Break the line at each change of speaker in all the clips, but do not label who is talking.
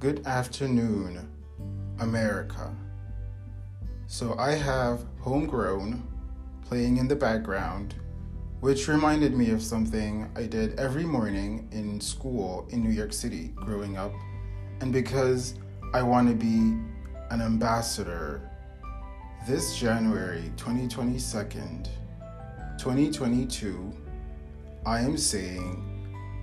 Good afternoon, America. So I have Homegrown playing in the background, which reminded me of something I did every morning in school in New York City growing up. And because I want to be an ambassador, this January 2022, 2022, I am saying,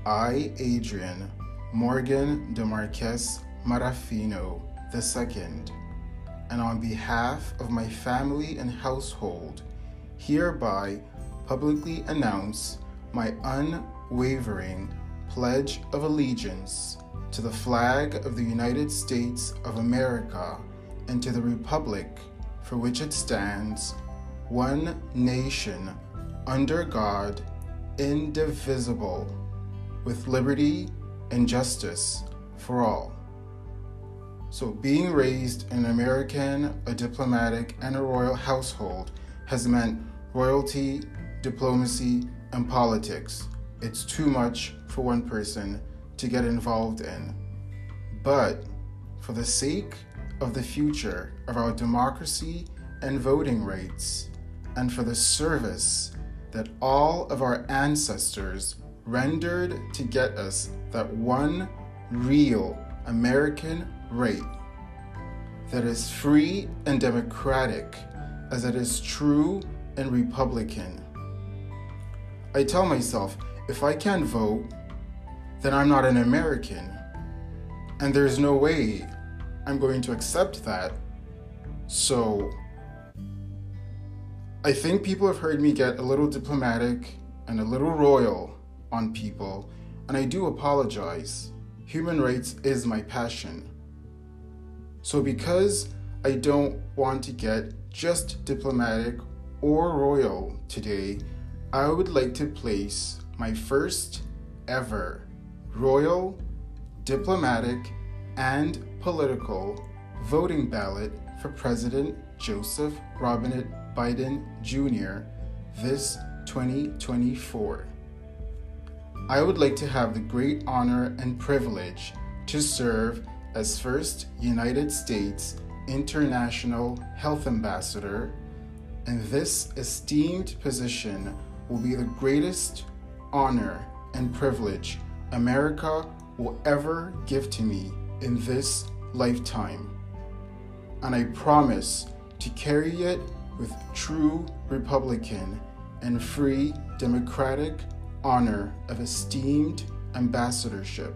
I, Adrian Morgan de Marquez Marafino II, and on behalf of my family and household, hereby publicly announce my unwavering pledge of allegiance to the flag of the United States of America and to the republic for which it stands, one nation, under God, indivisible, with liberty and justice for all. So, being raised in an American, a diplomatic, and a royal household has meant royalty, diplomacy, and politics. It's too much for one person to get involved in. But for the sake of the future of our democracy and voting rights, and for the service that all of our ancestors rendered to get us that one real American right that is free and democratic as it is true and Republican. I tell myself if I can't vote, then I'm not an American. And there's no way I'm going to accept that. So, I think people have heard me get a little diplomatic and a little royal on people, and I do apologize. Human rights is my passion. So, because I don't want to get just diplomatic or royal today, I would like to place my first ever royal, diplomatic, and political voting ballot for President Joseph Robinette Biden Jr. this 2024. I would like to have the great honor and privilege to serve as first United States International Health Ambassador, and this esteemed position will be the greatest honor and privilege America will ever give to me in this lifetime. And I promise to carry it with true Republican and free democratic honor of esteemed ambassadorship.